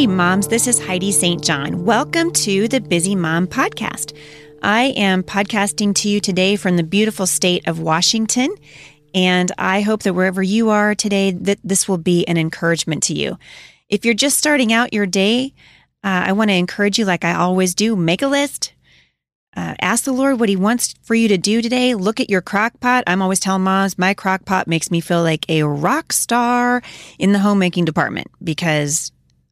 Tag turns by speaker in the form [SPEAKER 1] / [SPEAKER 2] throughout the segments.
[SPEAKER 1] Hey, moms, this is Heidi St. John. Welcome to the Busy Mom Podcast. I am podcasting to you today from the beautiful state of Washington, and I hope that wherever you are today, that this will be an encouragement to you. If you're just starting out your day, uh, I want to encourage you, like I always do, make a list. Uh, ask the Lord what He wants for you to do today. Look at your crock pot. I'm always telling moms, my crock pot makes me feel like a rock star in the homemaking department because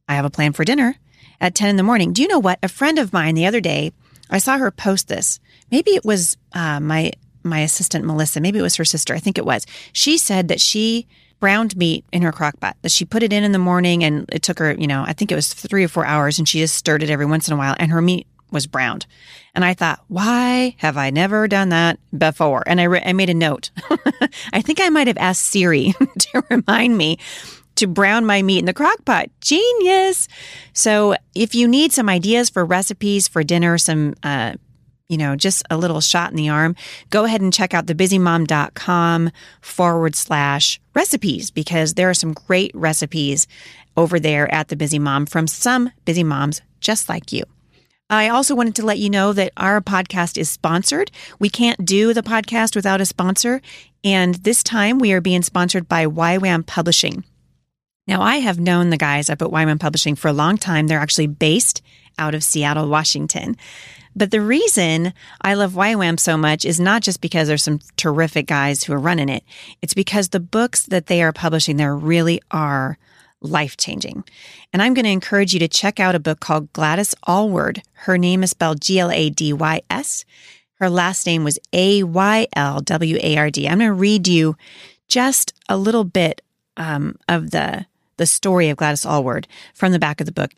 [SPEAKER 1] I have a plan for dinner at 10 in the morning. Do you know what? A friend of mine the other day, I saw her post this. Maybe it was uh, my my assistant Melissa. Maybe it was her sister. I think it was. She said that she browned meat in her crock pot. That she put it in in the morning, and it took her, you know, I think it was three or four hours, and she just stirred it every once in a while, and her meat was browned. And I thought, why have I never done that before? And I, re- I made a note. I think I might have asked Siri to remind me to brown my meat in the crock pot. Genius. So if you need some ideas for recipes for dinner, some, uh, you know, just a little shot in the arm, go ahead and check out thebusymom.com forward slash recipes because there are some great recipes over there at the Busy Mom from some busy moms just like you. I also wanted to let you know that our podcast is sponsored. We can't do the podcast without a sponsor. And this time we are being sponsored by YWAM Publishing. Now, I have known the guys up at YWAM Publishing for a long time. They're actually based out of Seattle, Washington. But the reason I love YWAM so much is not just because there's some terrific guys who are running it. It's because the books that they are publishing there really are life changing. And I'm going to encourage you to check out a book called Gladys Aylward. Her name is spelled G L A D Y S. Her last name was A Y L W A R D. I'm going to read you just a little bit um, of the the story of Gladys Aylward from the back of the book.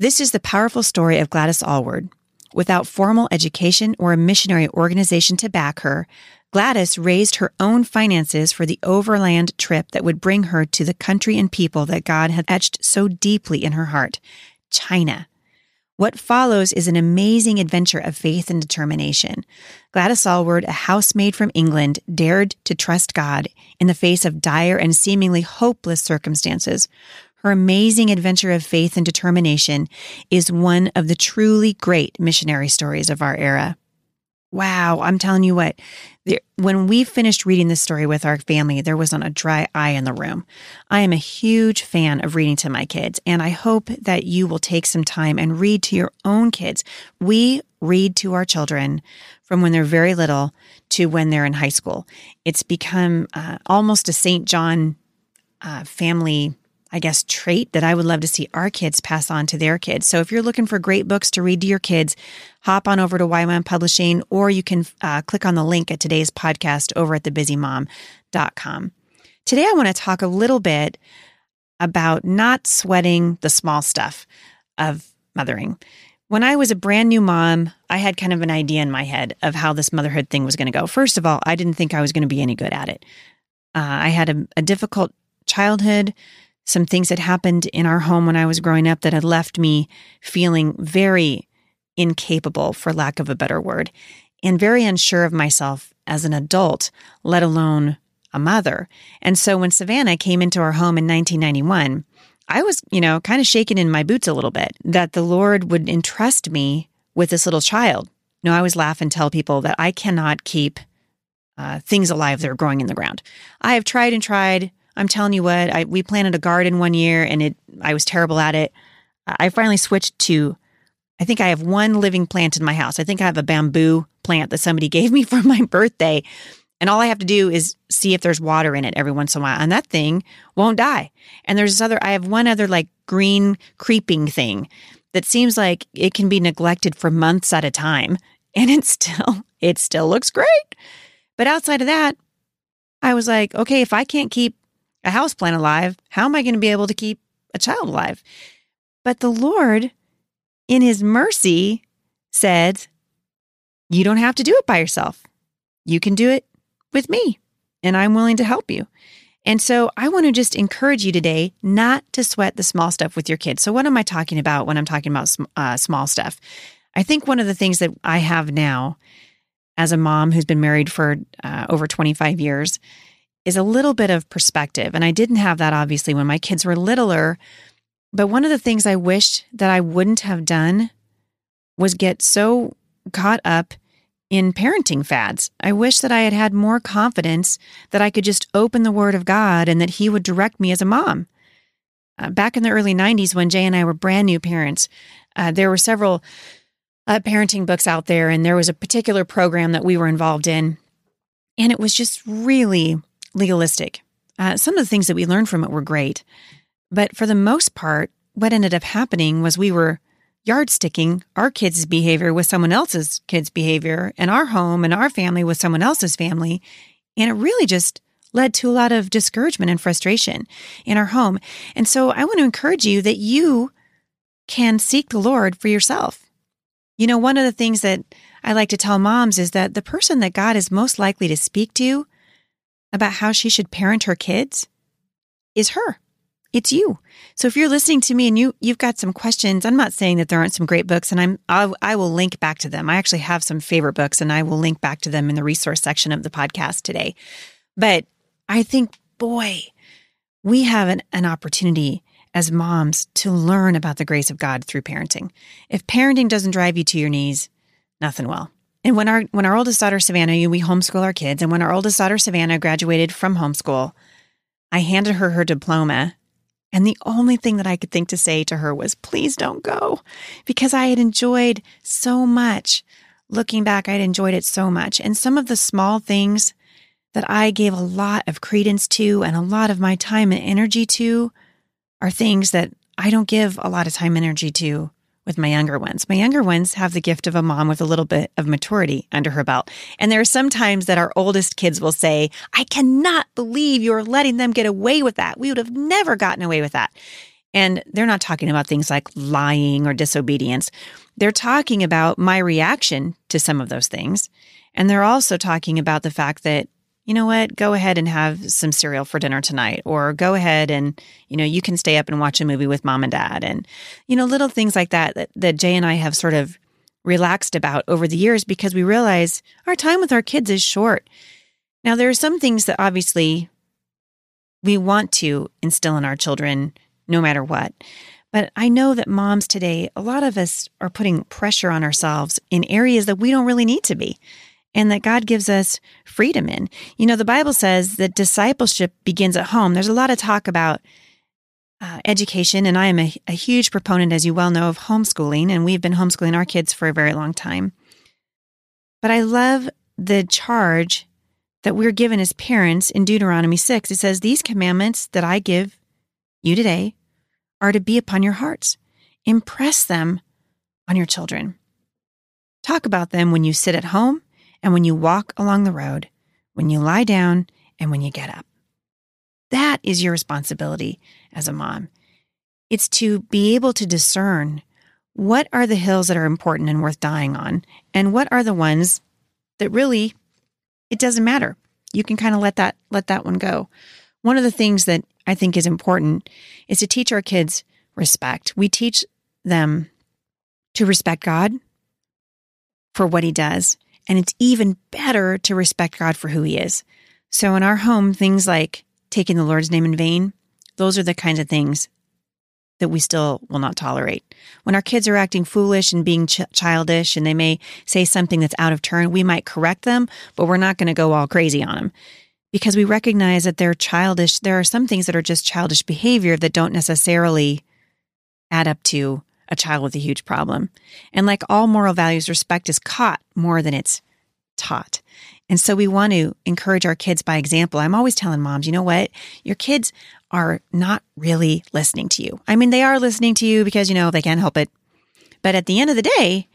[SPEAKER 1] This is the powerful story of Gladys Aylward. Without formal education or a missionary organization to back her, Gladys raised her own finances for the overland trip that would bring her to the country and people that God had etched so deeply in her heart China. What follows is an amazing adventure of faith and determination. Gladys Aylward, a housemaid from England, dared to trust God in the face of dire and seemingly hopeless circumstances. Her amazing adventure of faith and determination is one of the truly great missionary stories of our era. Wow, I'm telling you what, there, when we finished reading this story with our family, there wasn't a dry eye in the room. I am a huge fan of reading to my kids, and I hope that you will take some time and read to your own kids. We read to our children from when they're very little to when they're in high school. It's become uh, almost a St. John uh, family I guess, trait that I would love to see our kids pass on to their kids. So if you're looking for great books to read to your kids, hop on over to YWAM Publishing, or you can uh, click on the link at today's podcast over at thebusymom.com. Today, I want to talk a little bit about not sweating the small stuff of mothering. When I was a brand new mom, I had kind of an idea in my head of how this motherhood thing was going to go. First of all, I didn't think I was going to be any good at it. Uh, I had a, a difficult childhood some things that happened in our home when I was growing up that had left me feeling very incapable, for lack of a better word, and very unsure of myself as an adult, let alone a mother. And so when Savannah came into our home in 1991, I was, you know, kind of shaking in my boots a little bit that the Lord would entrust me with this little child. You know, I always laugh and tell people that I cannot keep uh, things alive that are growing in the ground. I have tried and tried I'm telling you what, I, we planted a garden one year and it, I was terrible at it. I finally switched to, I think I have one living plant in my house. I think I have a bamboo plant that somebody gave me for my birthday. And all I have to do is see if there's water in it every once in a while. And that thing won't die. And there's this other, I have one other like green creeping thing that seems like it can be neglected for months at a time and it still it still looks great. But outside of that, I was like, okay, if I can't keep a house plant alive, how am I going to be able to keep a child alive? But the Lord, in his mercy, said, You don't have to do it by yourself. You can do it with me, and I'm willing to help you. And so I want to just encourage you today not to sweat the small stuff with your kids. So, what am I talking about when I'm talking about uh, small stuff? I think one of the things that I have now as a mom who's been married for uh, over 25 years is a little bit of perspective. And I didn't have that obviously when my kids were littler. But one of the things I wished that I wouldn't have done was get so caught up in parenting fads. I wish that I had had more confidence that I could just open the Word of God and that He would direct me as a mom. Uh, back in the early 90s, when Jay and I were brand new parents, uh, there were several uh, parenting books out there, and there was a particular program that we were involved in. And it was just really legalistic. Uh, some of the things that we learned from it were great. But for the most part, what ended up happening was we were yardsticking our kids' behavior with someone else's kids' behavior and our home and our family with someone else's family. And it really just led to a lot of discouragement and frustration in our home. And so I want to encourage you that you can seek the Lord for yourself. You know, one of the things that I like to tell moms is that the person that God is most likely to speak to about how she should parent her kids is her. It's you. So if you're listening to me and you you've got some questions, I'm not saying that there aren't some great books, and I'm I'll, I will link back to them. I actually have some favorite books, and I will link back to them in the resource section of the podcast today. But I think, boy, we have an, an opportunity as moms to learn about the grace of God through parenting. If parenting doesn't drive you to your knees, nothing will. And when our when our oldest daughter Savannah, we homeschool our kids, and when our oldest daughter Savannah graduated from homeschool, I handed her her diploma and the only thing that I could think to say to her was, please don't go, because I had enjoyed so much. Looking back, I'd enjoyed it so much. And some of the small things that I gave a lot of credence to and a lot of my time and energy to are things that I don't give a lot of time and energy to with my younger ones. My younger ones have the gift of a mom with a little bit of maturity under her belt. And there are some times that our oldest kids will say, I cannot believe you're letting them get away with that. We would have never gotten away with that. And they're not talking about things like lying or disobedience. They're talking about my reaction to some of those things. And they're also talking about the fact that you know what, go ahead and have some cereal for dinner tonight, or go ahead and, you know, you can stay up and watch a movie with mom and dad. And, you know, little things like that, that, that Jay and I have sort of relaxed about over the years because we realize our time with our kids is short. Now, there are some things that obviously we want to instill in our children no matter what. But I know that moms today, a lot of us are putting pressure on ourselves in areas that we don't really need to be and that God gives us freedom in. You know, the Bible says that discipleship begins at home. There's a lot of talk about uh, education, and I am a, a huge proponent, as you well know, of homeschooling, and we've been homeschooling our kids for a very long time. But I love the charge that we're given as parents in Deuteronomy 6. It says, These commandments that I give you today are to be upon your hearts. Impress them on your children. Talk about them when you sit at home and when you walk along the road, when you lie down, and when you get up. That is your responsibility as a mom. It's to be able to discern what are the hills that are important and worth dying on, and what are the ones that really it doesn't matter. You can kind of let that let that one go. One of the things that I think is important is to teach our kids respect. We teach them to respect God for what he does and it's even better to respect God for who he is. So in our home, things like taking the Lord's name in vain, those are the kinds of things that we still will not tolerate. When our kids are acting foolish and being ch- childish and they may say something that's out of turn, we might correct them, but we're not going to go all crazy on them because we recognize that they're childish. There are some things that are just childish behavior that don't necessarily add up to a child with a huge problem. And like all moral values, respect is caught more than it's taught. And so we want to encourage our kids by example. I'm always telling moms, you know what? Your kids are not really listening to you. I mean, they are listening to you because, you know, they can't help it. But at the end of the day,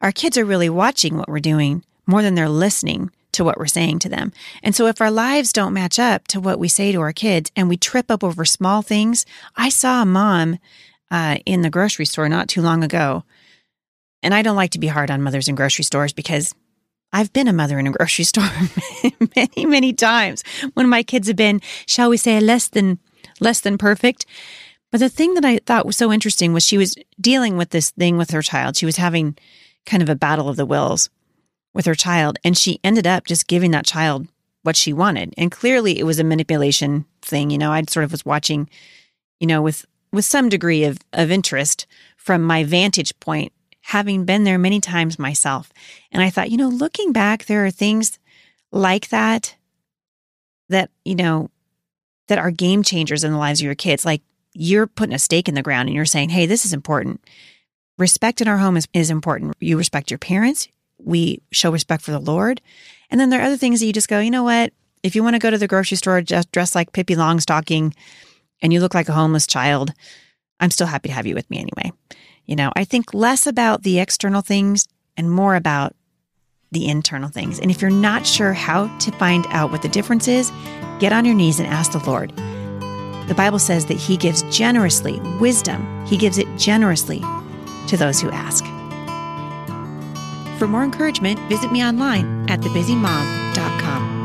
[SPEAKER 1] our kids are really watching what we're doing more than they're listening to what we're saying to them. And so if our lives don't match up to what we say to our kids and we trip up over small things, I saw a mom uh, in the grocery store not too long ago. And I don't like to be hard on mothers in grocery stores because I've been a mother in a grocery store many, many times when my kids have been, shall we say, less than less than perfect. But the thing that I thought was so interesting was she was dealing with this thing with her child. She was having kind of a battle of the wills with her child, and she ended up just giving that child what she wanted. And clearly, it was a manipulation thing. You know, I sort of was watching, you know, with with some degree of of interest from my vantage point, having been there many times myself. And I thought, you know, looking back, there are things like that that you know that are game changers in the lives of your kids. Like you're putting a stake in the ground and you're saying, hey, this is important. Respect in our home is, is important. You respect your parents, we show respect for the Lord. And then there are other things that you just go, you know what? If you want to go to the grocery store just dressed like Pippi Longstocking and you look like a homeless child, I'm still happy to have you with me anyway. You know, I think less about the external things and more about the internal things. And if you're not sure how to find out what the difference is, get on your knees and ask the Lord. The Bible says that He gives generously wisdom, He gives it generously to those who ask. For more encouragement, visit me online at thebusymom.com.